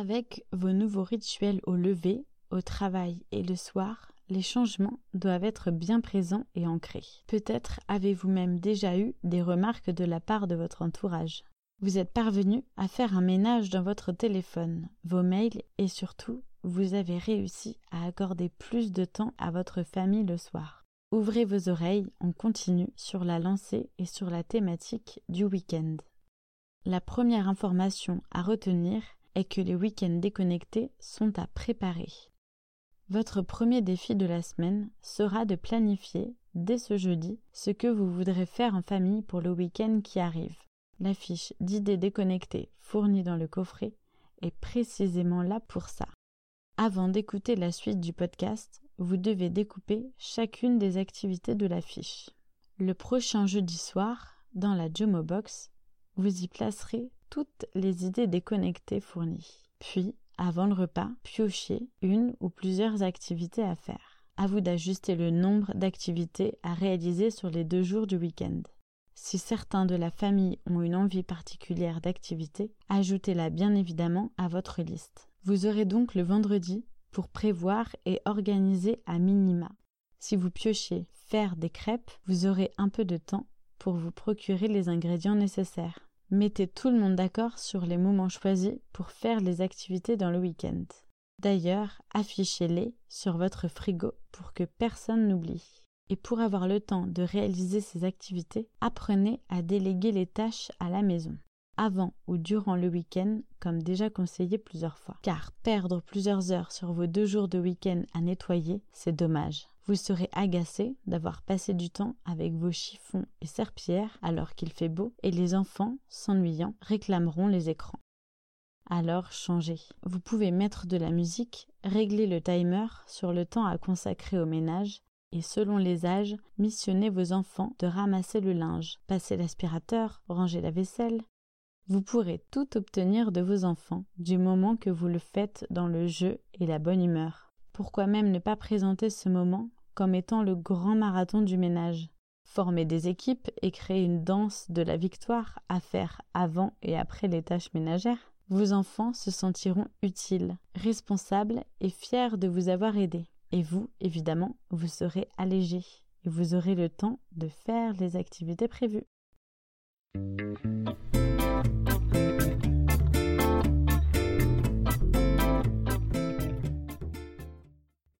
Avec vos nouveaux rituels au lever, au travail et le soir, les changements doivent être bien présents et ancrés. Peut-être avez-vous même déjà eu des remarques de la part de votre entourage. Vous êtes parvenu à faire un ménage dans votre téléphone, vos mails et surtout, vous avez réussi à accorder plus de temps à votre famille le soir. Ouvrez vos oreilles en continu sur la lancée et sur la thématique du week-end. La première information à retenir est que les week-ends déconnectés sont à préparer. Votre premier défi de la semaine sera de planifier, dès ce jeudi, ce que vous voudrez faire en famille pour le week-end qui arrive. La fiche d'idées déconnectées fournie dans le coffret est précisément là pour ça. Avant d'écouter la suite du podcast, vous devez découper chacune des activités de la fiche. Le prochain jeudi soir, dans la Jomo Box, vous y placerez toutes les idées déconnectées fournies. Puis, avant le repas, piochez une ou plusieurs activités à faire. À vous d'ajuster le nombre d'activités à réaliser sur les deux jours du week-end. Si certains de la famille ont une envie particulière d'activité, ajoutez-la bien évidemment à votre liste. Vous aurez donc le vendredi pour prévoir et organiser à minima. Si vous piochez faire des crêpes, vous aurez un peu de temps pour vous procurer les ingrédients nécessaires. Mettez tout le monde d'accord sur les moments choisis pour faire les activités dans le week-end. D'ailleurs, affichez-les sur votre frigo pour que personne n'oublie. Et pour avoir le temps de réaliser ces activités, apprenez à déléguer les tâches à la maison, avant ou durant le week-end, comme déjà conseillé plusieurs fois. Car perdre plusieurs heures sur vos deux jours de week-end à nettoyer, c'est dommage. Vous serez agacé d'avoir passé du temps avec vos chiffons et serpillères alors qu'il fait beau et les enfants, s'ennuyant, réclameront les écrans. Alors changez. Vous pouvez mettre de la musique, régler le timer sur le temps à consacrer au ménage et selon les âges, missionnez vos enfants de ramasser le linge, passer l'aspirateur, ranger la vaisselle. Vous pourrez tout obtenir de vos enfants du moment que vous le faites dans le jeu et la bonne humeur. Pourquoi même ne pas présenter ce moment comme étant le grand marathon du ménage. Former des équipes et créer une danse de la victoire à faire avant et après les tâches ménagères. Vos enfants se sentiront utiles, responsables et fiers de vous avoir aidé. Et vous, évidemment, vous serez allégé et vous aurez le temps de faire les activités prévues.